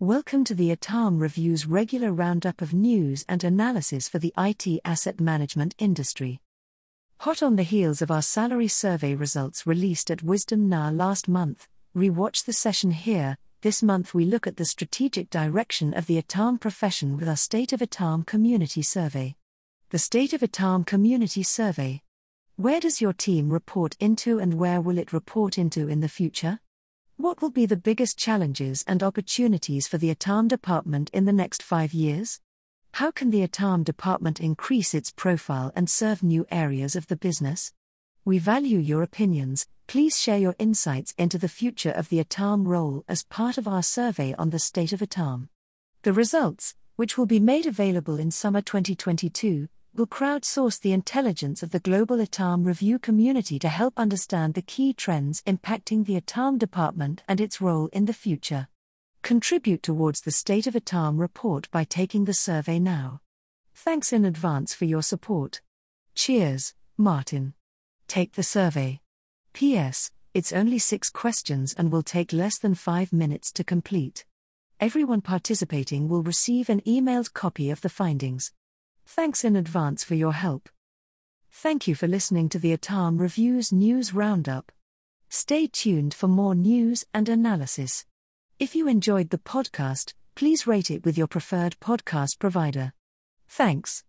Welcome to the ITAM Review's regular roundup of news and analysis for the IT asset management industry. Hot on the heels of our salary survey results released at Wisdom Now last month, rewatch the session here. This month we look at the strategic direction of the ITAM profession with our State of ITAM Community Survey. The State of ITAM Community Survey. Where does your team report into and where will it report into in the future? What will be the biggest challenges and opportunities for the ITAM department in the next five years? How can the ITAM department increase its profile and serve new areas of the business? We value your opinions. Please share your insights into the future of the ITAM role as part of our survey on the state of ITAM. The results, which will be made available in summer 2022, will crowdsource the intelligence of the global ITAM review community to help understand the key trends impacting the ITAM department and its role in the future. Contribute towards the State of ITAM report by taking the survey now. Thanks in advance for your support. Cheers, Martin. Take the survey. P.S. It's only six questions and will take less than five minutes to complete. Everyone participating will receive an emailed copy of the findings. Thanks in advance for your help. Thank you for listening to the ITAM Reviews News Roundup. Stay tuned for more news and analysis. If you enjoyed the podcast, please rate it with your preferred podcast provider. Thanks.